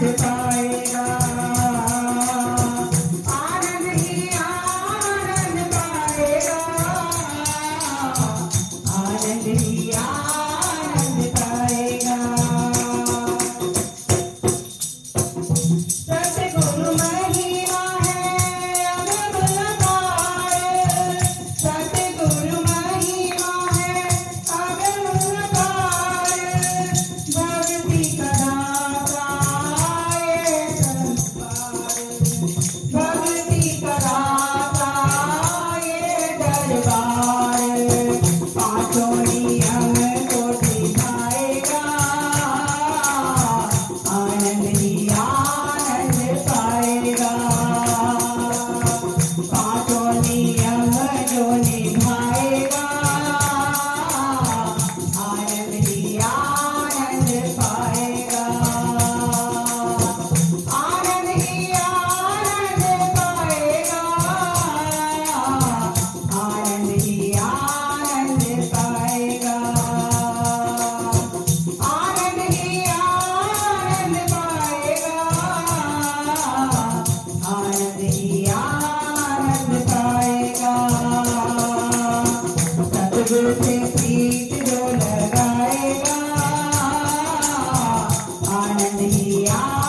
Bye. Vamos. Hallelujah.